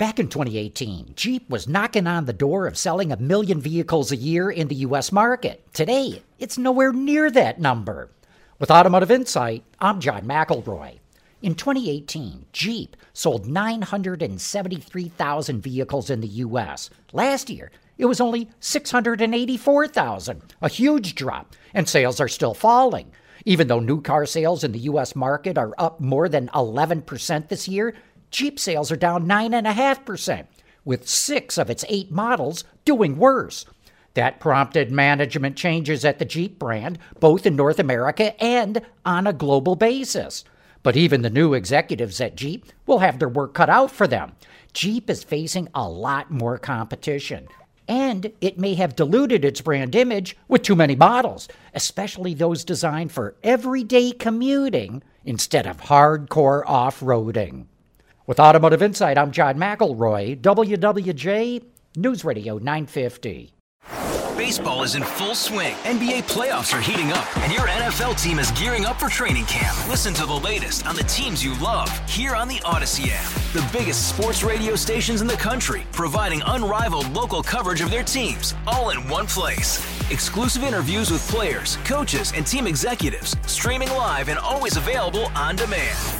Back in 2018, Jeep was knocking on the door of selling a million vehicles a year in the U.S. market. Today, it's nowhere near that number. With Automotive Insight, I'm John McElroy. In 2018, Jeep sold 973,000 vehicles in the U.S. Last year, it was only 684,000, a huge drop, and sales are still falling. Even though new car sales in the U.S. market are up more than 11% this year, Jeep sales are down 9.5%, with six of its eight models doing worse. That prompted management changes at the Jeep brand, both in North America and on a global basis. But even the new executives at Jeep will have their work cut out for them. Jeep is facing a lot more competition. And it may have diluted its brand image with too many models, especially those designed for everyday commuting instead of hardcore off roading. With Automotive Insight, I'm John McElroy, WWJ News Radio 950. Baseball is in full swing. NBA playoffs are heating up, and your NFL team is gearing up for training camp. Listen to the latest on the teams you love here on the Audacy app. The biggest sports radio stations in the country, providing unrivaled local coverage of their teams, all in one place. Exclusive interviews with players, coaches, and team executives, streaming live and always available on demand.